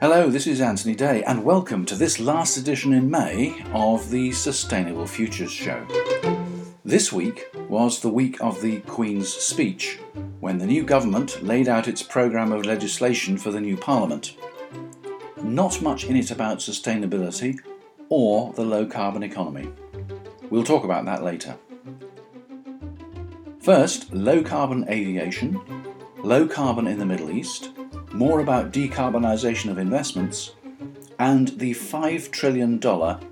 Hello, this is Anthony Day, and welcome to this last edition in May of the Sustainable Futures Show. This week was the week of the Queen's speech, when the new government laid out its programme of legislation for the new Parliament. Not much in it about sustainability or the low carbon economy. We'll talk about that later. First, low carbon aviation, low carbon in the Middle East, more about decarbonisation of investments, and the $5 trillion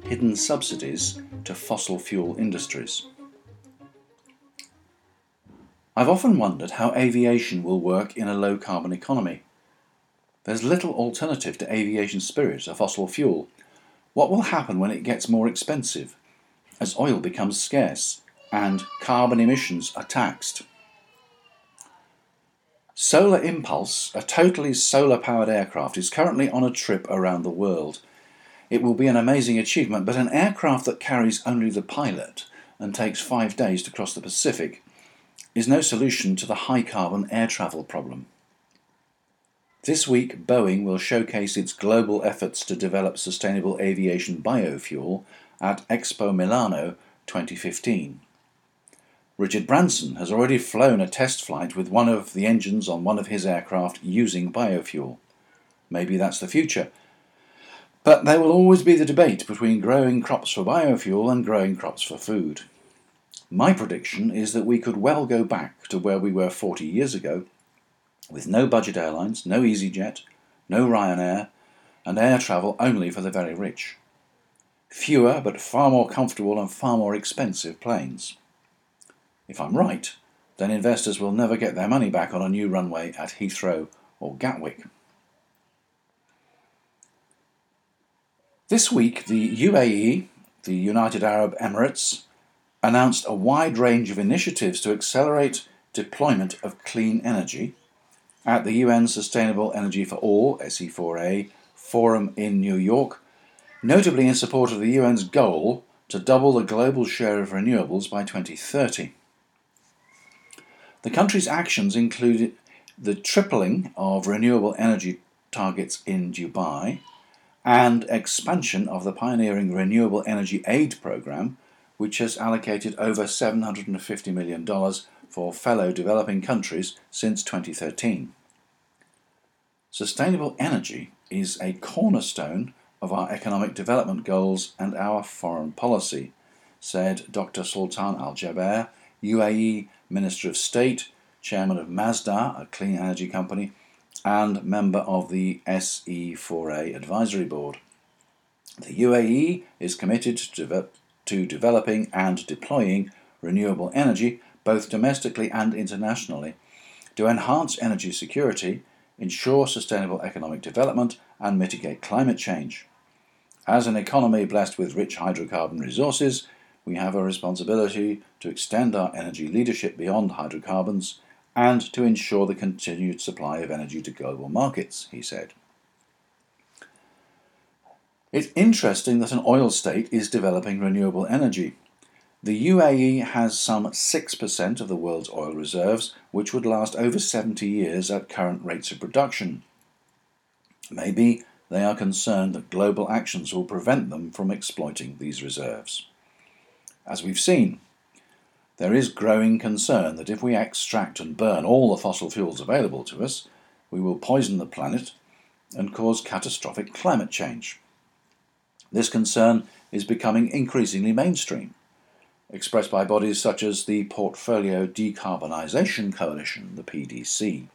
hidden subsidies to fossil fuel industries. I've often wondered how aviation will work in a low carbon economy. There's little alternative to aviation spirit, a fossil fuel. What will happen when it gets more expensive, as oil becomes scarce and carbon emissions are taxed? Solar Impulse, a totally solar powered aircraft, is currently on a trip around the world. It will be an amazing achievement, but an aircraft that carries only the pilot and takes five days to cross the Pacific is no solution to the high carbon air travel problem. This week, Boeing will showcase its global efforts to develop sustainable aviation biofuel at Expo Milano 2015. Richard Branson has already flown a test flight with one of the engines on one of his aircraft using biofuel. Maybe that's the future. But there will always be the debate between growing crops for biofuel and growing crops for food. My prediction is that we could well go back to where we were 40 years ago, with no budget airlines, no EasyJet, no Ryanair, and air travel only for the very rich. Fewer but far more comfortable and far more expensive planes. If I'm right, then investors will never get their money back on a new runway at Heathrow or Gatwick. This week, the UAE, the United Arab Emirates, announced a wide range of initiatives to accelerate deployment of clean energy at the UN Sustainable Energy for All SE4A forum in New York, notably in support of the UN's goal to double the global share of renewables by 2030. The country's actions included the tripling of renewable energy targets in Dubai and expansion of the pioneering Renewable Energy Aid Programme, which has allocated over $750 million for fellow developing countries since 2013. Sustainable energy is a cornerstone of our economic development goals and our foreign policy, said Dr. Sultan Al Jaber, UAE Minister of State, Chairman of Masdar, a clean energy company, and member of the SE4A Advisory Board. The UAE is committed to, to developing and deploying renewable energy both domestically and internationally to enhance energy security, ensure sustainable economic development, and mitigate climate change. As an economy blessed with rich hydrocarbon resources, we have a responsibility to extend our energy leadership beyond hydrocarbons and to ensure the continued supply of energy to global markets, he said. It's interesting that an oil state is developing renewable energy. The UAE has some 6% of the world's oil reserves, which would last over 70 years at current rates of production. Maybe they are concerned that global actions will prevent them from exploiting these reserves. As we've seen, there is growing concern that if we extract and burn all the fossil fuels available to us, we will poison the planet and cause catastrophic climate change. This concern is becoming increasingly mainstream, expressed by bodies such as the Portfolio Decarbonisation Coalition, the PDC.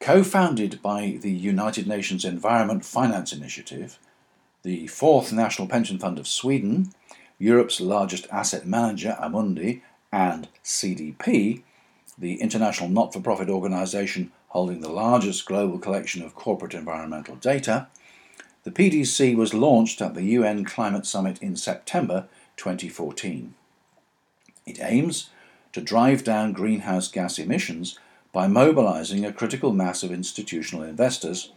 Co founded by the United Nations Environment Finance Initiative, the Fourth National Pension Fund of Sweden, Europe's largest asset manager, Amundi, and CDP, the international not for profit organization holding the largest global collection of corporate environmental data, the PDC was launched at the UN Climate Summit in September 2014. It aims to drive down greenhouse gas emissions by mobilizing a critical mass of institutional investors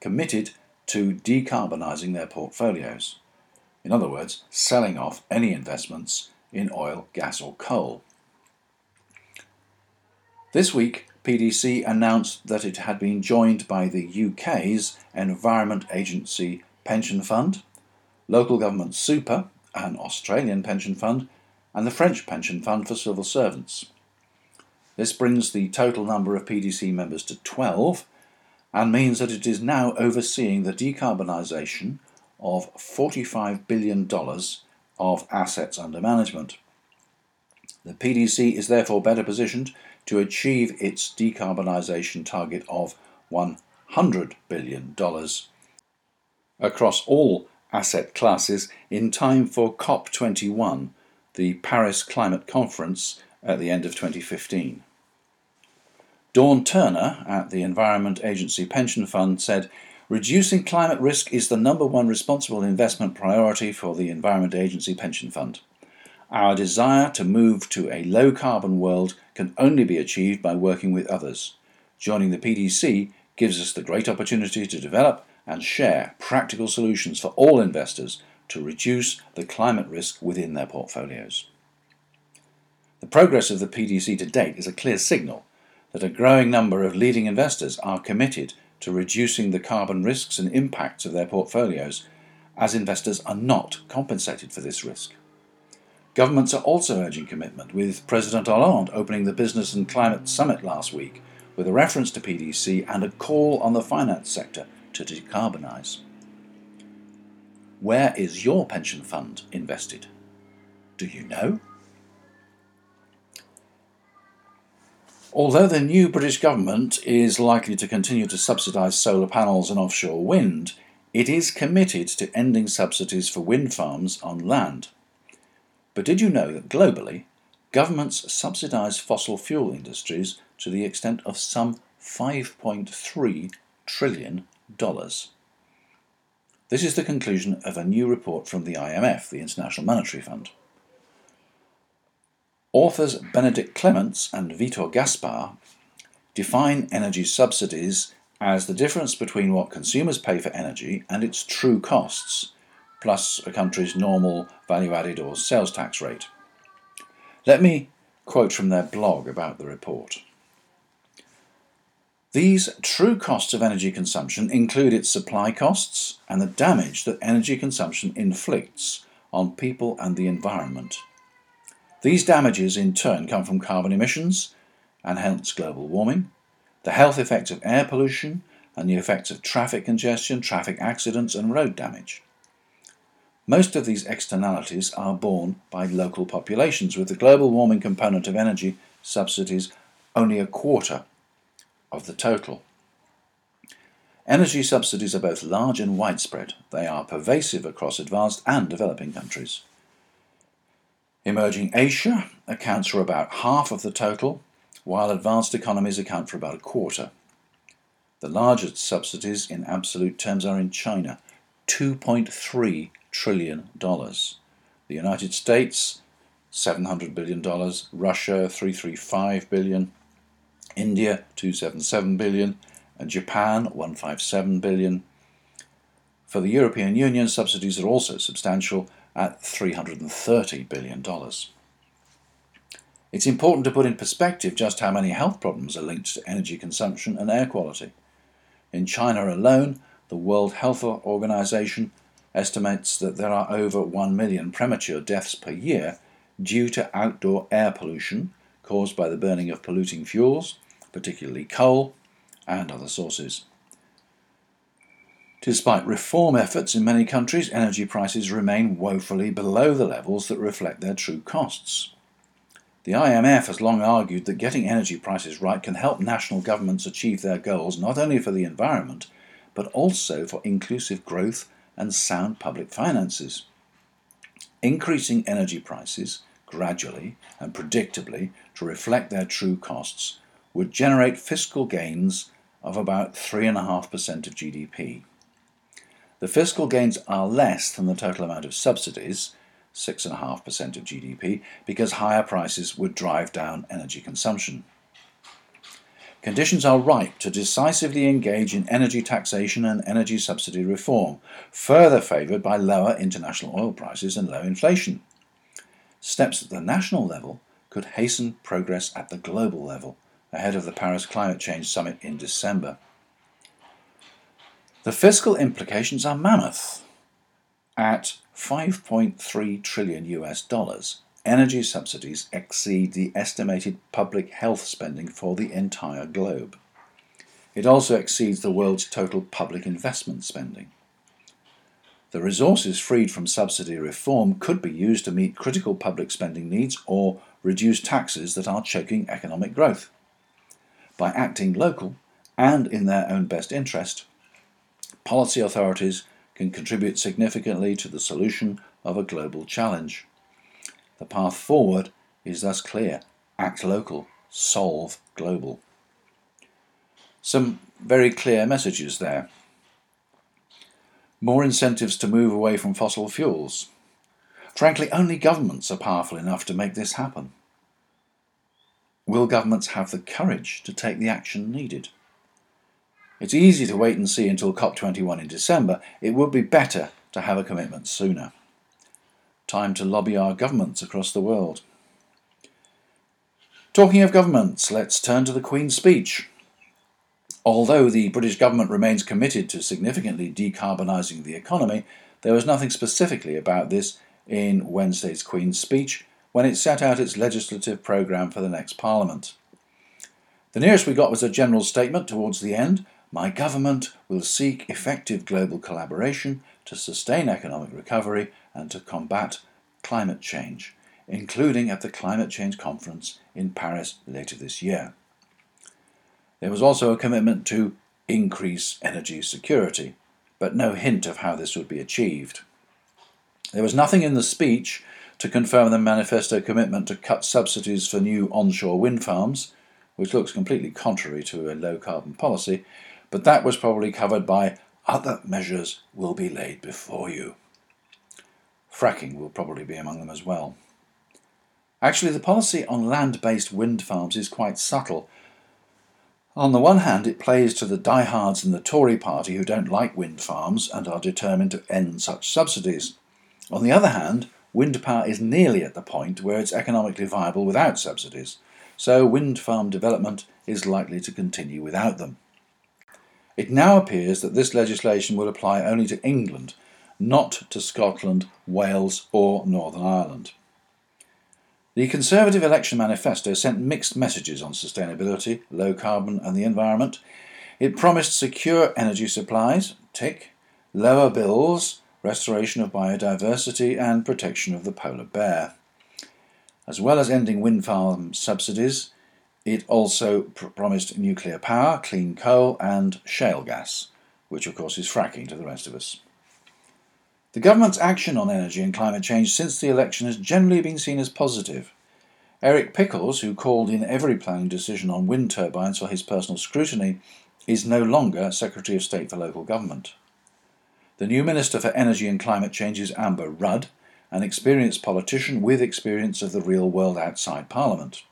committed to decarbonising their portfolios. In other words, selling off any investments in oil, gas, or coal. This week, PDC announced that it had been joined by the UK's Environment Agency Pension Fund, Local Government Super, an Australian pension fund, and the French Pension Fund for Civil Servants. This brings the total number of PDC members to 12 and means that it is now overseeing the decarbonisation of $45 billion of assets under management. The PDC is therefore better positioned to achieve its decarbonisation target of $100 billion across all asset classes in time for COP21, the Paris Climate Conference at the end of 2015. Dawn Turner at the Environment Agency Pension Fund said, Reducing climate risk is the number one responsible investment priority for the Environment Agency Pension Fund. Our desire to move to a low carbon world can only be achieved by working with others. Joining the PDC gives us the great opportunity to develop and share practical solutions for all investors to reduce the climate risk within their portfolios. The progress of the PDC to date is a clear signal that a growing number of leading investors are committed to reducing the carbon risks and impacts of their portfolios, as investors are not compensated for this risk. Governments are also urging commitment, with President Hollande opening the Business and Climate Summit last week with a reference to PDC and a call on the finance sector to decarbonise. Where is your pension fund invested? Do you know? Although the new British government is likely to continue to subsidise solar panels and offshore wind, it is committed to ending subsidies for wind farms on land. But did you know that globally, governments subsidise fossil fuel industries to the extent of some 5.3 trillion dollars? This is the conclusion of a new report from the IMF, the International Monetary Fund. Authors Benedict Clements and Vitor Gaspar define energy subsidies as the difference between what consumers pay for energy and its true costs, plus a country's normal value added or sales tax rate. Let me quote from their blog about the report. These true costs of energy consumption include its supply costs and the damage that energy consumption inflicts on people and the environment. These damages in turn come from carbon emissions and hence global warming, the health effects of air pollution, and the effects of traffic congestion, traffic accidents, and road damage. Most of these externalities are borne by local populations, with the global warming component of energy subsidies only a quarter of the total. Energy subsidies are both large and widespread. They are pervasive across advanced and developing countries. Emerging Asia accounts for about half of the total, while advanced economies account for about a quarter. The largest subsidies in absolute terms are in China, $2.3 trillion. The United States, $700 billion, Russia, $335 billion, India, 277 billion, and Japan, 157 billion. For the European Union, subsidies are also substantial at $330 billion. It's important to put in perspective just how many health problems are linked to energy consumption and air quality. In China alone, the World Health Organization estimates that there are over 1 million premature deaths per year due to outdoor air pollution caused by the burning of polluting fuels, particularly coal and other sources. Despite reform efforts in many countries, energy prices remain woefully below the levels that reflect their true costs. The IMF has long argued that getting energy prices right can help national governments achieve their goals not only for the environment, but also for inclusive growth and sound public finances. Increasing energy prices gradually and predictably to reflect their true costs would generate fiscal gains of about 3.5% of GDP. The fiscal gains are less than the total amount of subsidies, 6.5% of GDP, because higher prices would drive down energy consumption. Conditions are ripe to decisively engage in energy taxation and energy subsidy reform, further favoured by lower international oil prices and low inflation. Steps at the national level could hasten progress at the global level ahead of the Paris Climate Change Summit in December. The fiscal implications are mammoth. At 5.3 trillion US dollars, energy subsidies exceed the estimated public health spending for the entire globe. It also exceeds the world's total public investment spending. The resources freed from subsidy reform could be used to meet critical public spending needs or reduce taxes that are choking economic growth. By acting local and in their own best interest, policy authorities can contribute significantly to the solution of a global challenge. The path forward is thus clear act local, solve global. Some very clear messages there. More incentives to move away from fossil fuels. Frankly, only governments are powerful enough to make this happen. Will governments have the courage to take the action needed? It's easy to wait and see until COP21 in December. It would be better to have a commitment sooner. Time to lobby our governments across the world. Talking of governments, let's turn to the Queen's speech. Although the British government remains committed to significantly decarbonising the economy, there was nothing specifically about this in Wednesday's Queen's speech when it set out its legislative programme for the next Parliament. The nearest we got was a general statement towards the end my government will seek effective global collaboration to sustain economic recovery and to combat climate change, including at the Climate Change Conference in Paris later this year. There was also a commitment to increase energy security, but no hint of how this would be achieved. There was nothing in the speech to confirm the manifesto commitment to cut subsidies for new onshore wind farms, which looks completely contrary to a low carbon policy, but that was probably covered by other measures will be laid before you. Fracking will probably be among them as well. Actually, the policy on land based wind farms is quite subtle. On the one hand, it plays to the diehards in the Tory party who don't like wind farms and are determined to end such subsidies. On the other hand, wind power is nearly at the point where it's economically viable without subsidies, so wind farm development is likely to continue without them. It now appears that this legislation will apply only to England, not to Scotland, Wales, or Northern Ireland. The Conservative Election Manifesto sent mixed messages on sustainability, low carbon, and the environment. It promised secure energy supplies, tick, lower bills, restoration of biodiversity, and protection of the polar bear. As well as ending wind farm subsidies, it also pr- promised nuclear power, clean coal, and shale gas, which of course is fracking to the rest of us. The government's action on energy and climate change since the election has generally been seen as positive. Eric Pickles, who called in every planning decision on wind turbines for his personal scrutiny, is no longer Secretary of State for Local Government. The new Minister for Energy and Climate Change is Amber Rudd, an experienced politician with experience of the real world outside Parliament.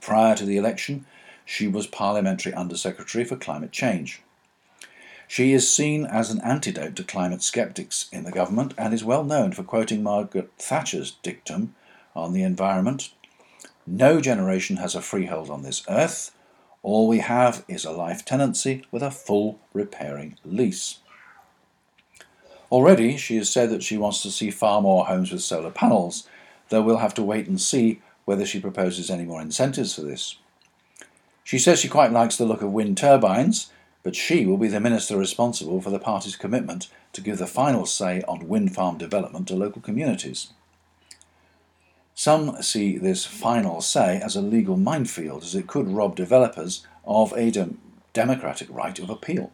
Prior to the election, she was Parliamentary Undersecretary for Climate Change. She is seen as an antidote to climate skeptics in the government and is well known for quoting Margaret Thatcher's dictum on the environment No generation has a freehold on this earth. All we have is a life tenancy with a full repairing lease. Already, she has said that she wants to see far more homes with solar panels, though we'll have to wait and see whether she proposes any more incentives for this. She says she quite likes the look of wind turbines, but she will be the minister responsible for the party's commitment to give the final say on wind farm development to local communities. Some see this final say as a legal minefield, as it could rob developers of a dem- democratic right of appeal.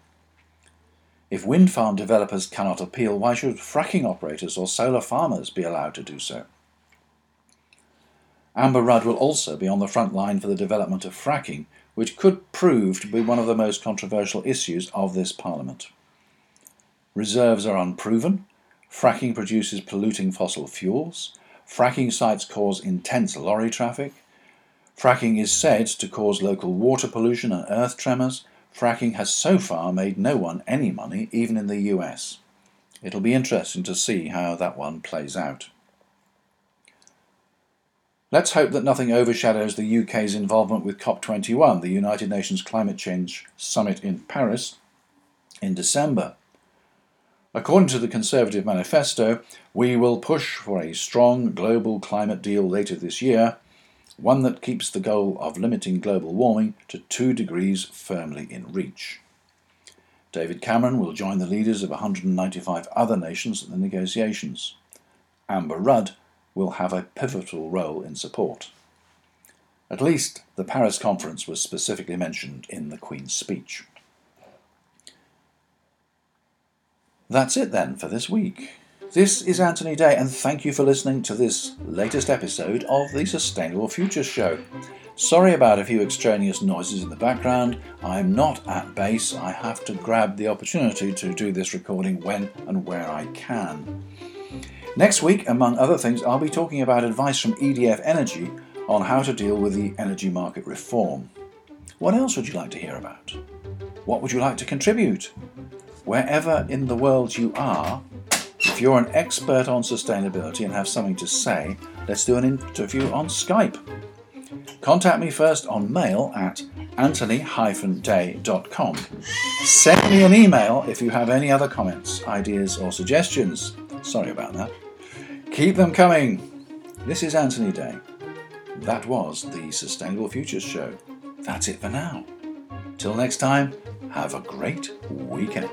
If wind farm developers cannot appeal, why should fracking operators or solar farmers be allowed to do so? Amber Rudd will also be on the front line for the development of fracking, which could prove to be one of the most controversial issues of this Parliament. Reserves are unproven, fracking produces polluting fossil fuels, fracking sites cause intense lorry traffic, fracking is said to cause local water pollution and earth tremors. Fracking has so far made no one any money, even in the US. It'll be interesting to see how that one plays out. Let's hope that nothing overshadows the UK's involvement with COP21, the United Nations Climate Change Summit in Paris, in December. According to the Conservative Manifesto, we will push for a strong global climate deal later this year, one that keeps the goal of limiting global warming to 2 degrees firmly in reach. David Cameron will join the leaders of 195 other nations at the negotiations. Amber Rudd will have a pivotal role in support. At least the Paris conference was specifically mentioned in the Queen's speech. That's it then for this week. This is Anthony Day, and thank you for listening to this latest episode of the Sustainable Futures Show. Sorry about a few extraneous noises in the background. I'm not at base. I have to grab the opportunity to do this recording when and where I can. Next week, among other things, I'll be talking about advice from EDF Energy on how to deal with the energy market reform. What else would you like to hear about? What would you like to contribute? Wherever in the world you are, if you're an expert on sustainability and have something to say, let's do an interview on Skype. Contact me first on mail at anthony-day.com. Send me an email if you have any other comments, ideas, or suggestions. Sorry about that. Keep them coming. This is Anthony Day. That was the Sustainable Futures Show. That's it for now. Till next time, have a great weekend.